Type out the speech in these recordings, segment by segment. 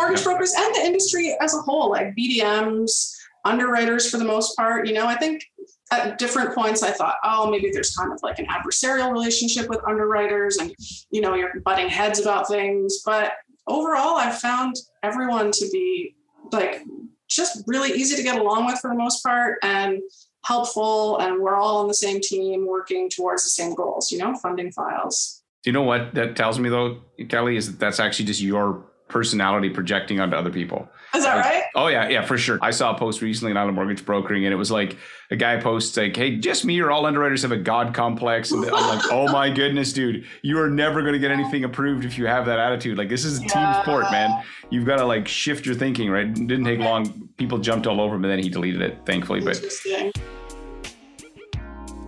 mortgage brokers and the industry as a whole, like BDMs, underwriters for the most part. You know, I think at different points I thought, oh, maybe there's kind of like an adversarial relationship with underwriters and, you know, you're butting heads about things. But overall, I've found everyone to be like just really easy to get along with for the most part and helpful. And we're all on the same team working towards the same goals, you know, funding files. Do you know what that tells me though, Kelly, is that that's actually just your personality projecting onto other people. Is that right? Oh yeah, yeah, for sure. I saw a post recently on a mortgage brokering, and it was like a guy posts like, "Hey, just me or all underwriters have a god complex." And I'm like, "Oh my goodness, dude, you are never going to get anything approved if you have that attitude. Like this is a yeah. team sport, man. You've got to like shift your thinking, right? It didn't take long. People jumped all over him, and then he deleted it, thankfully. But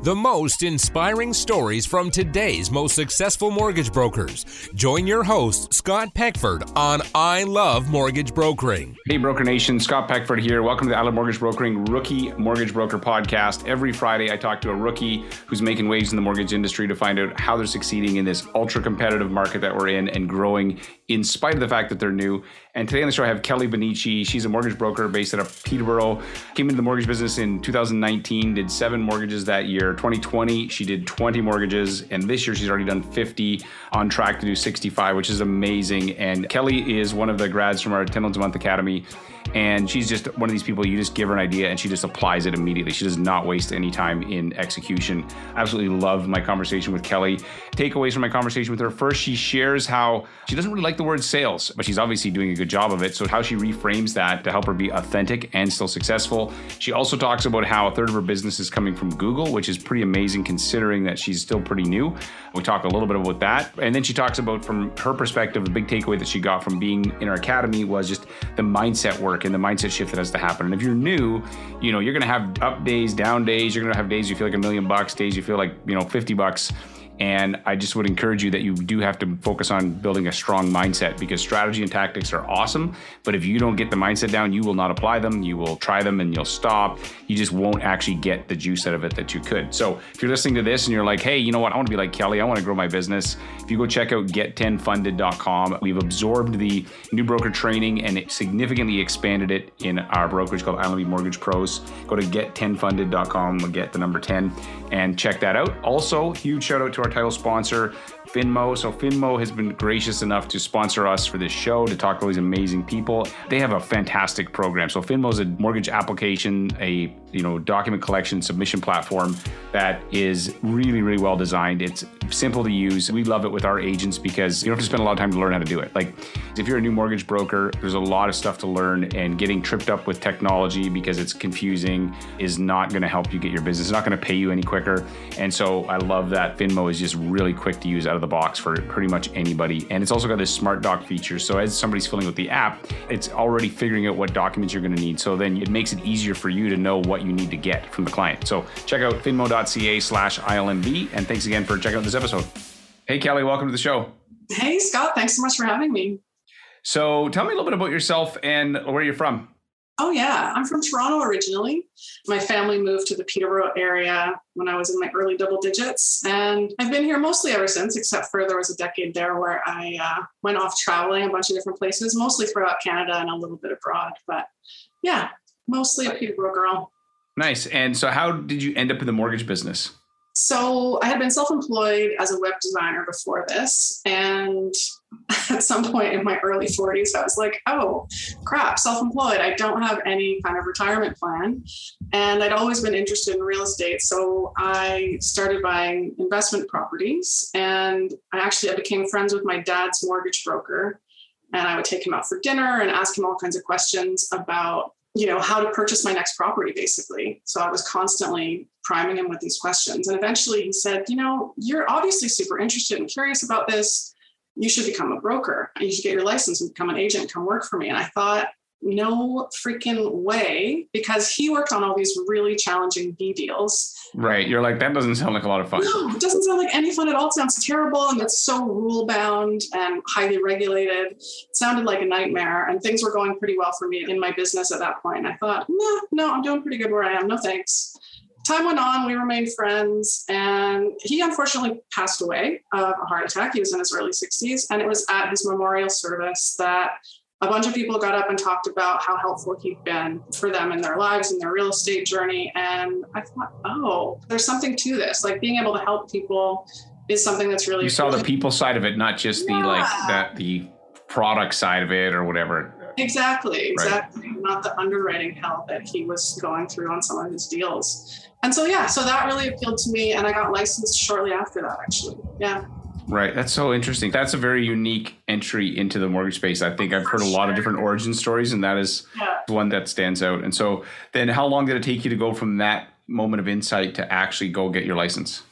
the most inspiring stories from today's most successful mortgage brokers. Join your host, Scott Peckford, on I Love Mortgage Brokering. Hey, Broker Nation, Scott Peckford here. Welcome to the I Love Mortgage Brokering Rookie Mortgage Broker Podcast. Every Friday, I talk to a rookie who's making waves in the mortgage industry to find out how they're succeeding in this ultra competitive market that we're in and growing in spite of the fact that they're new. And today on the show, I have Kelly Benici. She's a mortgage broker based out of Peterborough. Came into the mortgage business in 2019, did seven mortgages that year. 2020, she did 20 mortgages. And this year, she's already done 50, on track to do 65, which is amazing. And Kelly is one of the grads from our 10 Loans a Month Academy. And she's just one of these people you just give her an idea and she just applies it immediately. She does not waste any time in execution. Absolutely love my conversation with Kelly. Takeaways from my conversation with her first, she shares how she doesn't really like the word sales, but she's obviously doing a good job of it. So, how she reframes that to help her be authentic and still successful. She also talks about how a third of her business is coming from Google, which is pretty amazing considering that she's still pretty new. We talk a little bit about that. And then she talks about, from her perspective, a big takeaway that she got from being in our academy was just the mindset work work and the mindset shift that has to happen. And if you're new, you know, you're going to have up days, down days. You're going to have days you feel like a million bucks, days you feel like, you know, 50 bucks. And I just would encourage you that you do have to focus on building a strong mindset because strategy and tactics are awesome. But if you don't get the mindset down, you will not apply them. You will try them and you'll stop. You just won't actually get the juice out of it that you could. So if you're listening to this and you're like, hey, you know what? I want to be like Kelly. I want to grow my business. If you go check out get10funded.com, we've absorbed the new broker training and significantly expanded it in our brokerage called ILMB Mortgage Pros. Go to get10funded.com, get the number 10, and check that out. Also, huge shout out to our title sponsor, Finmo. So Finmo has been gracious enough to sponsor us for this show to talk to these amazing people. They have a fantastic program. So Finmo is a mortgage application, a you know document collection submission platform that is really really well designed. It's simple to use. We love it with our agents because you don't have to spend a lot of time to learn how to do it. Like if you're a new mortgage broker, there's a lot of stuff to learn and getting tripped up with technology because it's confusing is not going to help you get your business. It's not going to pay you any quicker. And so I love that Finmo is just really quick to use out of the box for pretty much anybody. And it's also got this smart doc feature. So as somebody's filling out the app, it's already figuring out what documents you're going to need. So then it makes it easier for you to know what you need to get from the client. So check out finmo.ca slash ILMB. And thanks again for checking out this episode. Hey, Kelly, welcome to the show. Hey, Scott. Thanks so much for having me. So tell me a little bit about yourself and where you're from. Oh, yeah. I'm from Toronto originally. My family moved to the Peterborough area when I was in my early double digits. And I've been here mostly ever since, except for there was a decade there where I uh, went off traveling a bunch of different places, mostly throughout Canada and a little bit abroad. But yeah, mostly a Peterborough girl. Nice. And so, how did you end up in the mortgage business? So, I had been self employed as a web designer before this. And at some point in my early 40s, I was like, oh, crap, self employed. I don't have any kind of retirement plan. And I'd always been interested in real estate. So, I started buying investment properties. And I actually I became friends with my dad's mortgage broker. And I would take him out for dinner and ask him all kinds of questions about you know how to purchase my next property basically so i was constantly priming him with these questions and eventually he said you know you're obviously super interested and curious about this you should become a broker you should get your license and become an agent come work for me and i thought no freaking way because he worked on all these really challenging B deals. Right. You're like, that doesn't sound like a lot of fun. No, it doesn't sound like any fun at all. It sounds terrible and it's so rule bound and highly regulated. It sounded like a nightmare and things were going pretty well for me in my business at that point. I thought, no, no, I'm doing pretty good where I am. No thanks. Time went on, we remained friends, and he unfortunately passed away of a heart attack. He was in his early 60s, and it was at his memorial service that a bunch of people got up and talked about how helpful he'd been for them in their lives and their real estate journey. And I thought, oh, there's something to this. Like being able to help people is something that's really. You saw the people side of it, not just yeah. the like that the product side of it or whatever. Exactly, exactly. Right. Not the underwriting hell that he was going through on some of his deals. And so yeah, so that really appealed to me, and I got licensed shortly after that. Actually, yeah. Right. That's so interesting. That's a very unique entry into the mortgage space. I think I've heard a lot of different origin stories, and that is yeah. one that stands out. And so, then how long did it take you to go from that moment of insight to actually go get your license?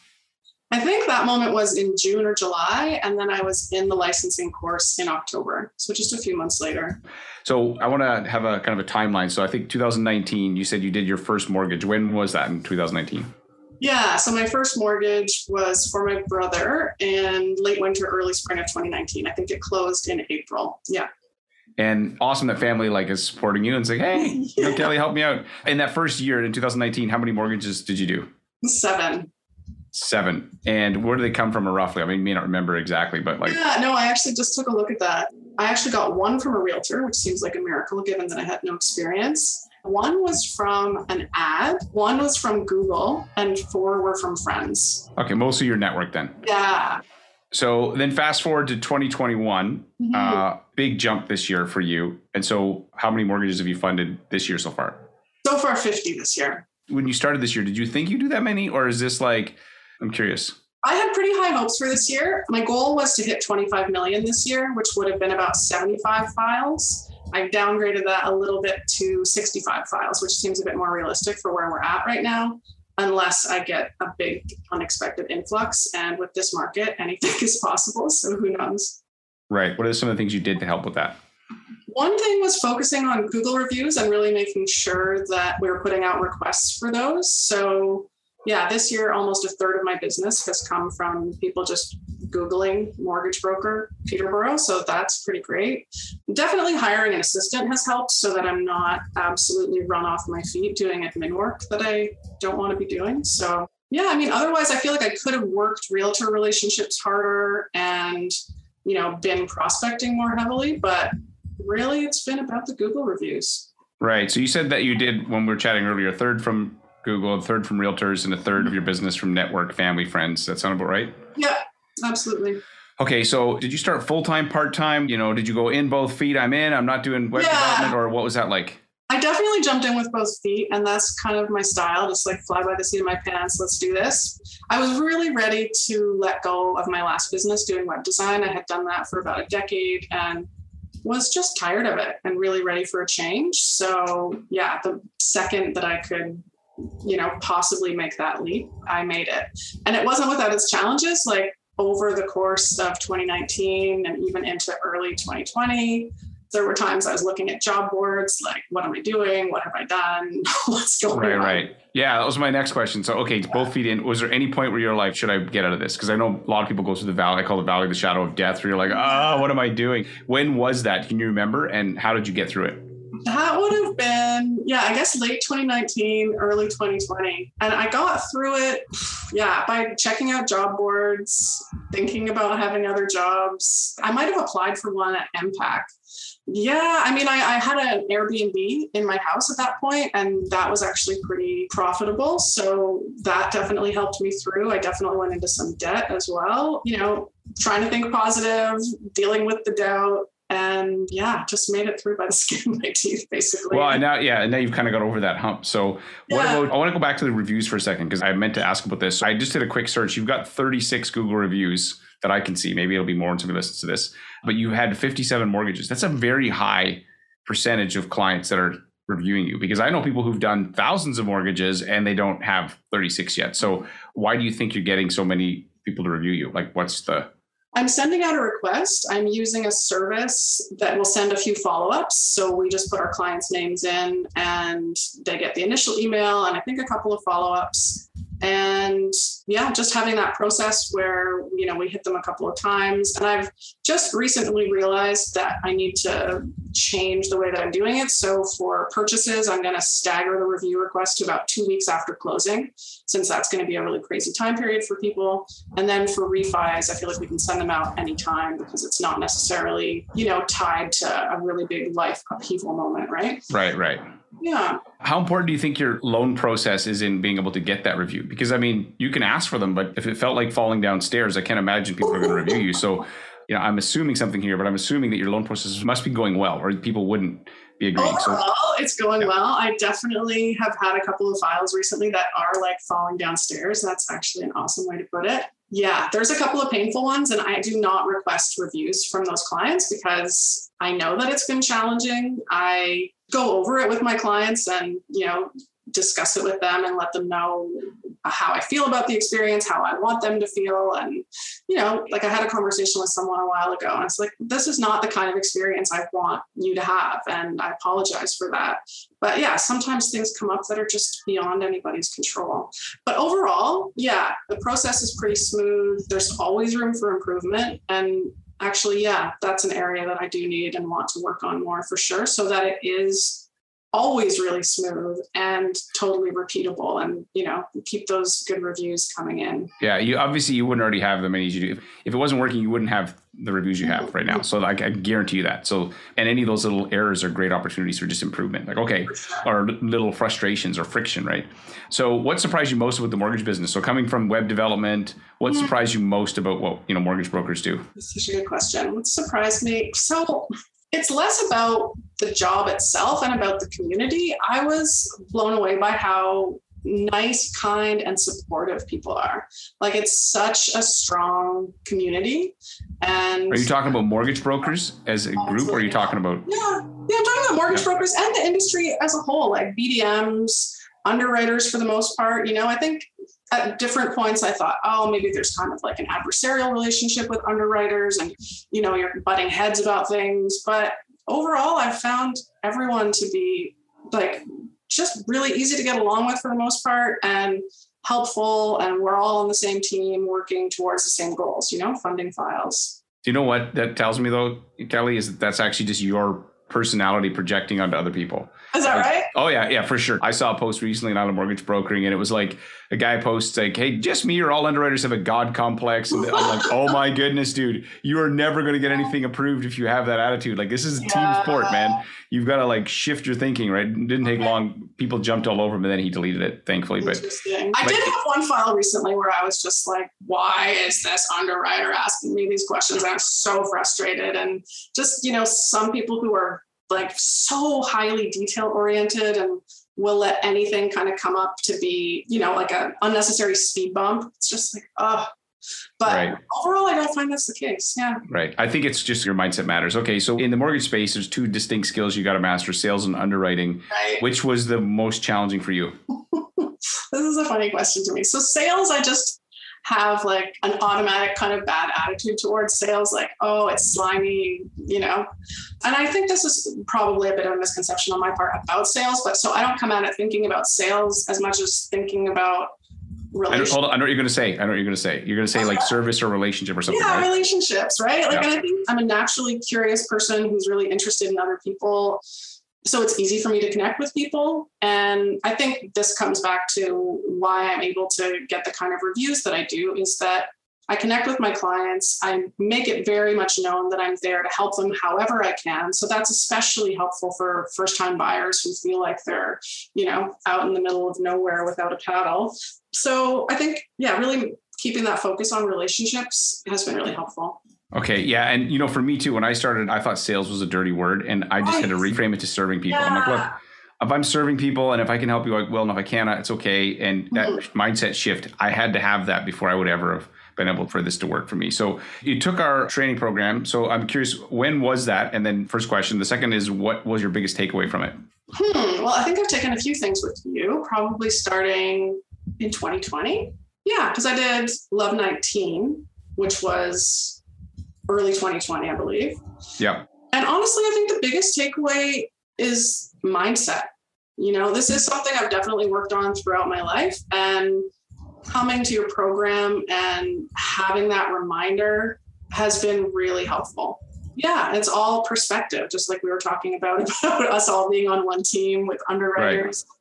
I think that moment was in June or July, and then I was in the licensing course in October. So just a few months later. So I want to have a kind of a timeline. So I think 2019, you said you did your first mortgage. When was that in 2019? Yeah, so my first mortgage was for my brother in late winter, early spring of 2019. I think it closed in April. Yeah. And awesome that family like is supporting you and saying, "Hey, yeah. you know, Kelly, help me out." In that first year in 2019, how many mortgages did you do? Seven. Seven. And where do they come from, roughly? I mean, you may not remember exactly, but like. Yeah, no, I actually just took a look at that. I actually got one from a realtor, which seems like a miracle given that I had no experience. One was from an ad, one was from Google, and four were from friends. Okay, most of your network then. Yeah. So then fast forward to 2021, mm-hmm. uh, big jump this year for you. And so how many mortgages have you funded this year so far? So far, 50 this year. When you started this year, did you think you'd do that many? Or is this like, I'm curious. I had pretty high hopes for this year. My goal was to hit 25 million this year, which would have been about 75 files. I've downgraded that a little bit to 65 files, which seems a bit more realistic for where we're at right now, unless I get a big unexpected influx. And with this market, anything is possible. So who knows? Right. What are some of the things you did to help with that? One thing was focusing on Google reviews and really making sure that we were putting out requests for those. So yeah, this year almost a third of my business has come from people just Googling mortgage broker Peterborough. So that's pretty great. Definitely hiring an assistant has helped so that I'm not absolutely run off my feet doing admin work that I don't want to be doing. So yeah, I mean, otherwise I feel like I could have worked realtor relationships harder and, you know, been prospecting more heavily, but really it's been about the Google reviews. Right. So you said that you did when we were chatting earlier, third from Google, a third from realtors, and a third of your business from network, family, friends. That sound about right? Yeah, absolutely. Okay, so did you start full time, part time? You know, did you go in both feet? I'm in. I'm not doing web yeah. development, or what was that like? I definitely jumped in with both feet, and that's kind of my style. Just like fly by the seat of my pants. Let's do this. I was really ready to let go of my last business doing web design. I had done that for about a decade, and was just tired of it and really ready for a change. So, yeah, the second that I could you know, possibly make that leap, I made it. And it wasn't without its challenges. Like over the course of 2019 and even into early 2020, there were times I was looking at job boards, like, what am I doing? What have I done? What's going right, on? Right, right. Yeah, that was my next question. So, okay, yeah. both feet in. Was there any point where you're like, should I get out of this? Because I know a lot of people go through the valley. I call the valley the shadow of death, where you're like, ah, oh, what am I doing? When was that? Can you remember? And how did you get through it? That would have been, yeah, I guess late 2019, early 2020. And I got through it, yeah, by checking out job boards, thinking about having other jobs. I might have applied for one at MPAC. Yeah, I mean, I, I, had an Airbnb in my house at that point, and that was actually pretty profitable. So that definitely helped me through. I definitely went into some debt as well. You know, trying to think positive, dealing with the doubt, and yeah, just made it through by the skin of my teeth, basically. Well, now, yeah, and now you've kind of got over that hump. So, what yeah. about? I want to go back to the reviews for a second because I meant to ask about this. I just did a quick search. You've got 36 Google reviews that I can see. Maybe it'll be more when somebody listens to this. But you had 57 mortgages. That's a very high percentage of clients that are reviewing you because I know people who've done thousands of mortgages and they don't have 36 yet. So, why do you think you're getting so many people to review you? Like, what's the I'm sending out a request. I'm using a service that will send a few follow ups. So we just put our clients' names in and they get the initial email and I think a couple of follow ups. And yeah, just having that process where, you know, we hit them a couple of times. And I've just recently realized that I need to change the way that I'm doing it. So for purchases, I'm going to stagger the review request to about two weeks after closing, since that's going to be a really crazy time period for people. And then for refis, I feel like we can send them out anytime because it's not necessarily, you know, tied to a really big life upheaval moment, right? Right, right. Yeah. How important do you think your loan process is in being able to get that review? Because I mean, you can ask for them, but if it felt like falling downstairs, I can't imagine people are going to review you. So, you know, I'm assuming something here, but I'm assuming that your loan process must be going well, or people wouldn't be agreeing. Overall, so, it's going yeah. well. I definitely have had a couple of files recently that are like falling downstairs. That's actually an awesome way to put it. Yeah, there's a couple of painful ones, and I do not request reviews from those clients because I know that it's been challenging. I go over it with my clients and, you know, discuss it with them and let them know how I feel about the experience, how I want them to feel. And, you know, like I had a conversation with someone a while ago and it's like, this is not the kind of experience I want you to have. And I apologize for that. But yeah, sometimes things come up that are just beyond anybody's control. But overall, yeah, the process is pretty smooth. There's always room for improvement. And actually, yeah, that's an area that I do need and want to work on more for sure so that it is always really smooth and totally repeatable and you know keep those good reviews coming in. Yeah you obviously you wouldn't already have them many you do. If, if it wasn't working you wouldn't have the reviews you have right now. So like i guarantee you that. So and any of those little errors are great opportunities for just improvement. Like okay or little frustrations or friction right? So what surprised you most with the mortgage business? So coming from web development what yeah. surprised you most about what you know mortgage brokers do? That's such a good question. What surprised me so it's less about the job itself and about the community. I was blown away by how nice, kind, and supportive people are. Like it's such a strong community. And are you talking about mortgage brokers as a group, or are you talking about? Yeah, yeah, I'm talking about mortgage brokers and the industry as a whole, like BDMs, underwriters for the most part. You know, I think at different points I thought, oh, maybe there's kind of like an adversarial relationship with underwriters and, you know, you're butting heads about things. But overall, I've found everyone to be like just really easy to get along with for the most part and helpful. And we're all on the same team working towards the same goals, you know, funding files. Do you know what that tells me though, Kelly, is that that's actually just your personality projecting onto other people. Is that right? Oh yeah, yeah, for sure. I saw a post recently on a mortgage brokering, and it was like a guy posts like, "Hey, just me or all underwriters have a god complex." And I'm like, "Oh my goodness, dude, you are never going to get anything approved if you have that attitude. Like this is a yeah. team sport, man. You've got to like shift your thinking, right? It didn't take long. People jumped all over him, and then he deleted it, thankfully. But I did have one file recently where I was just like, "Why is this underwriter asking me these questions?" I was so frustrated, and just you know, some people who are like so highly detail oriented and will let anything kind of come up to be, you know, like an unnecessary speed bump. It's just like, oh, but right. overall, I don't find that's the case. Yeah. Right. I think it's just your mindset matters. Okay. So in the mortgage space, there's two distinct skills you got to master sales and underwriting. Right. Which was the most challenging for you? this is a funny question to me. So sales, I just have like an automatic kind of bad attitude towards sales, like, oh, it's slimy, you know. And I think this is probably a bit of a misconception on my part about sales, but so I don't come at it thinking about sales as much as thinking about I know, hold on, I know what you're going to say. I know what you're going to say. You're going to say like service or relationship or something. Yeah, right? relationships, right? Like, yeah. I think I'm a naturally curious person who's really interested in other people so it's easy for me to connect with people. And i think this comes back to why i'm able to get the kind of reviews that i do is that i connect with my clients. I make it very much known that i'm there to help them however i can. So that's especially helpful for first time buyers who feel like they're you know out in the middle of nowhere without a paddle. So i think yeah really keeping that focus on relationships has been really helpful Okay, yeah, and you know, for me too, when I started, I thought sales was a dirty word, and I just had to reframe it to serving people. Yeah. I'm like, look, if I'm serving people, and if I can help you, like, well, and if I can, it's okay. And that mm-hmm. mindset shift, I had to have that before I would ever have been able for this to work for me. So you took our training program. So I'm curious, when was that? And then first question. The second is, what was your biggest takeaway from it? Hmm. Well, I think I've taken a few things with you, probably starting in 2020. Yeah, because I did Love 19, which was early 2020, I believe. Yeah. And honestly, I think the biggest takeaway is mindset. You know, this is something I've definitely worked on throughout my life. And coming to your program and having that reminder has been really helpful. Yeah, it's all perspective, just like we were talking about about us all being on one team with underwriters. Right.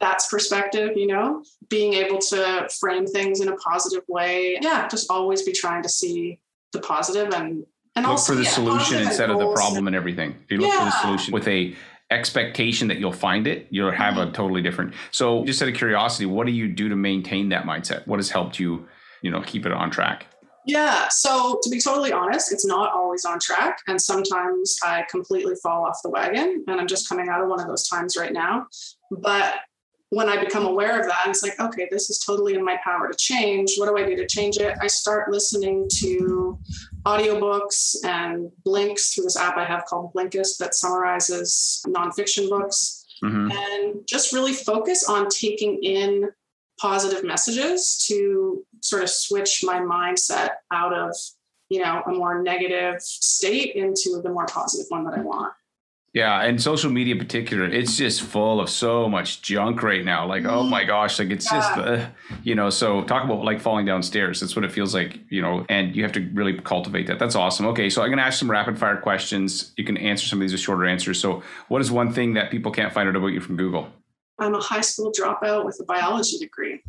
That's perspective, you know, being able to frame things in a positive way. Yeah, just always be trying to see the positive and and look also for the yeah, solution instead of the problem and everything. If you look yeah. for the solution with a expectation that you'll find it, you'll have a mm-hmm. totally different. So, just out of curiosity, what do you do to maintain that mindset? What has helped you, you know, keep it on track? Yeah. So to be totally honest, it's not always on track. And sometimes I completely fall off the wagon. And I'm just coming out of one of those times right now. But when I become aware of that, it's like, okay, this is totally in my power to change. What do I do to change it? I start listening to audiobooks and blinks through this app I have called Blinkist that summarizes nonfiction books. Mm-hmm. And just really focus on taking in positive messages to sort of switch my mindset out of you know a more negative state into the more positive one that i want yeah, and social media in particular, it's just full of so much junk right now. Like, oh my gosh, like it's yeah. just, uh, you know. So talk about like falling downstairs. That's what it feels like, you know. And you have to really cultivate that. That's awesome. Okay, so I'm gonna ask some rapid fire questions. You can answer some of these with shorter answers. So, what is one thing that people can't find out about you from Google? I'm a high school dropout with a biology degree.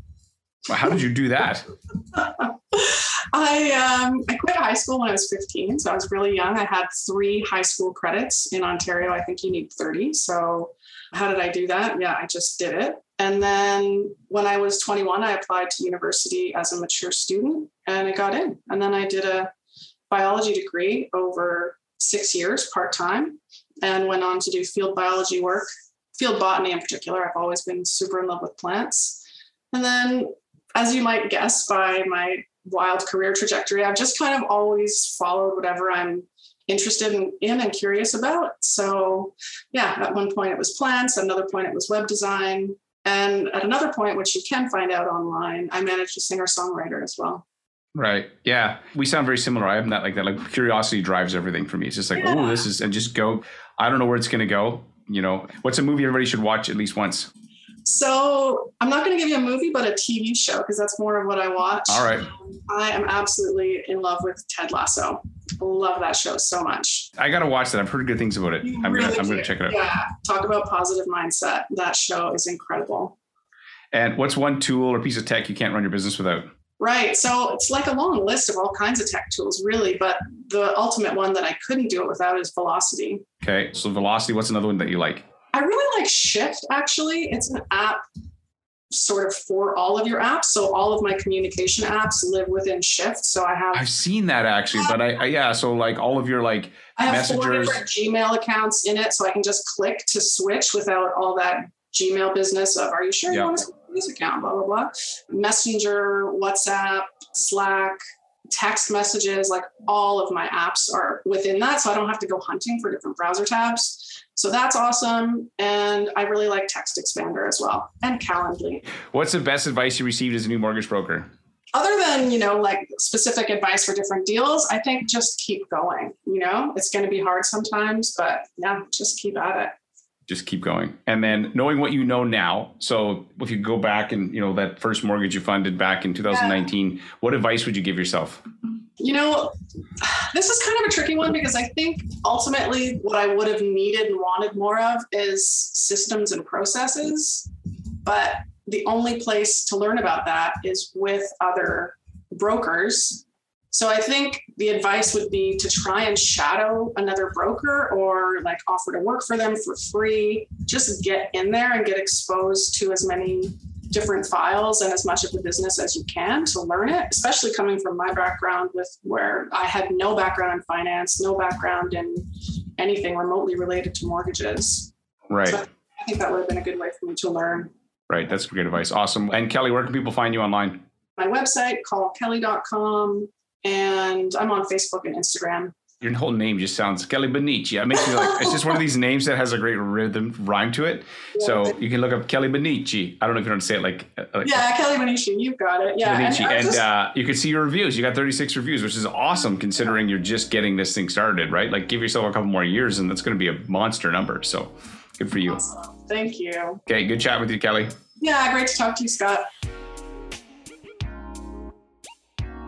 Well, how did you do that? I um, I quit high school when I was 15, so I was really young. I had three high school credits in Ontario. I think you need 30. So how did I do that? Yeah, I just did it. And then when I was 21, I applied to university as a mature student, and I got in. And then I did a biology degree over six years part time, and went on to do field biology work, field botany in particular. I've always been super in love with plants. And then as you might guess by my wild career trajectory, I've just kind of always followed whatever I'm interested in, in, and curious about. So, yeah, at one point it was plants, at another point it was web design, and at another point, which you can find out online, I managed a singer songwriter as well. Right. Yeah. We sound very similar. I am not like that. Like curiosity drives everything for me. It's just like, yeah. oh, this is, and just go. I don't know where it's going to go. You know, what's a movie everybody should watch at least once? So I'm not going to give you a movie, but a TV show because that's more of what I watch. All right. Um, I am absolutely in love with Ted Lasso. Love that show so much. I got to watch that. I've heard good things about it. You I'm really gonna I'm gonna check it out. Yeah, talk about positive mindset. That show is incredible. And what's one tool or piece of tech you can't run your business without? Right. So it's like a long list of all kinds of tech tools, really. But the ultimate one that I couldn't do it without is Velocity. Okay. So Velocity, what's another one that you like? I really like Shift actually. It's an app sort of for all of your apps. So all of my communication apps live within Shift. So I have I've seen that actually, but I, I yeah, so like all of your like I have messengers. four different Gmail accounts in it, so I can just click to switch without all that Gmail business of are you sure you want to switch this account, blah blah blah. Messenger, WhatsApp, Slack, text messages, like all of my apps are within that. So I don't have to go hunting for different browser tabs. So that's awesome. And I really like Text Expander as well and Calendly. What's the best advice you received as a new mortgage broker? Other than, you know, like specific advice for different deals, I think just keep going. You know, it's going to be hard sometimes, but yeah, just keep at it just keep going. And then knowing what you know now. So if you go back and, you know, that first mortgage you funded back in 2019, yeah. what advice would you give yourself? You know, this is kind of a tricky one because I think ultimately what I would have needed and wanted more of is systems and processes. But the only place to learn about that is with other brokers. So I think the advice would be to try and shadow another broker or like offer to work for them for free. Just get in there and get exposed to as many different files and as much of the business as you can to learn it, especially coming from my background with where I had no background in finance, no background in anything remotely related to mortgages. Right. So I think that would have been a good way for me to learn. Right. That's great advice. Awesome. And Kelly, where can people find you online? My website, callkelly.com, and I'm on Facebook and Instagram your whole name just sounds Kelly Benici. It makes me like it's just one of these names that has a great rhythm rhyme to it. Yeah, so you can look up Kelly Benici. I don't know if you want to say it like, uh, like yeah, Kelly Benici. You've got it. Yeah, Benici. and, and just, uh, you can see your reviews. You got 36 reviews, which is awesome considering you're just getting this thing started, right? Like give yourself a couple more years, and that's going to be a monster number. So good for you. Awesome. Thank you. Okay, good chat with you, Kelly. Yeah, great to talk to you, Scott.